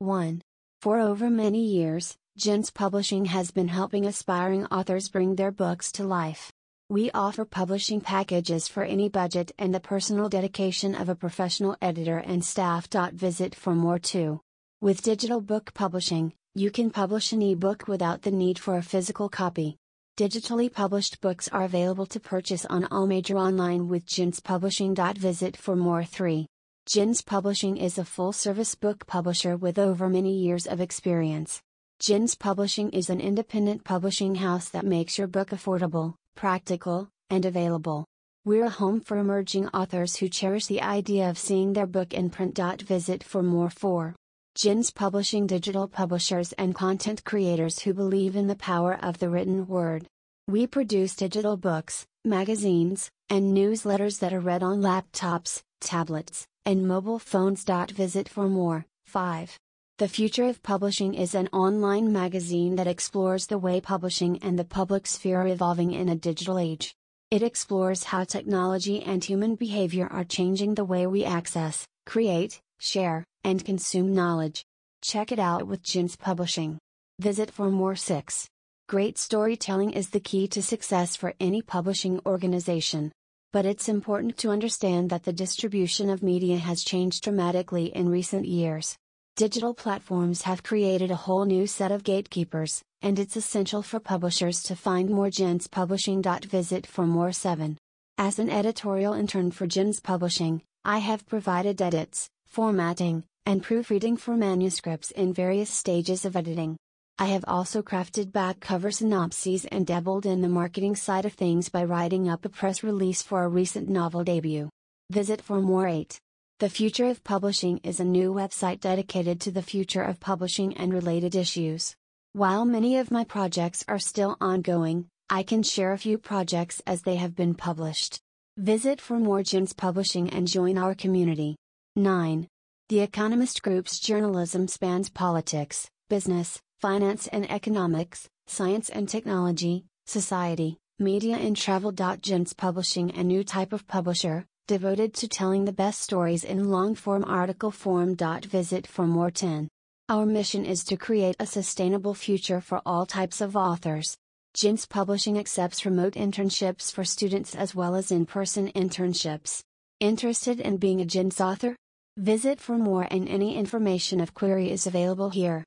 1. For over many years, GenZ Publishing has been helping aspiring authors bring their books to life. We offer publishing packages for any budget and the personal dedication of a professional editor and staff. Visit for more too. With digital book publishing, you can publish an ebook without the need for a physical copy. Digitally published books are available to purchase on all major online with GenZ Publishing. Visit for more 3. GenZ Publishing is a full service book publisher with over many years of experience. GenZ Publishing is an independent publishing house that makes your book affordable, practical, and available. We're a home for emerging authors who cherish the idea of seeing their book in print. Visit for more for GenZ Publishing digital publishers and content creators who believe in the power of the written word. We produce digital books, magazines, and newsletters that are read on laptops, tablets, and mobile phones. Visit for more. 5. The Future of Publishing is an online magazine that explores the way publishing and the public sphere are evolving in a digital age. It explores how technology and human behavior are changing the way we access, create, share, and consume knowledge. Check it out with GenZ Publishing. Visit for more 6. Great storytelling is the key to success for any publishing organization. But it's important to understand that the distribution of media has changed dramatically in recent years. Digital platforms have created a whole new set of gatekeepers, and it's essential for publishers to find more GenZ Publishing. Visit for more 7. As an editorial intern for GenZ Publishing, I have provided edits, formatting, and proofreading for manuscripts in various stages of editing. I have also crafted back cover synopses and dabbled in the marketing side of things by writing up a press release for a recent novel debut. Visit for more 8. The Future of Publishing is a new website dedicated to the future of publishing and related issues. While many of my projects are still ongoing, I can share a few projects as they have been published. Visit for more GenZ Publishing and join our community. 9. The Economist Group's journalism spans politics, business, finance and economics, science and technology, society, media and travel. GenZ Publishing a new type of publisher, devoted to telling the best stories in long form article form. Visit for more 10. Our mission is to create a sustainable future for all types of authors. GenZ Publishing accepts remote internships for students as well as in person internships. Interested in being a GenZ author? Visit for more and any information of query is available here.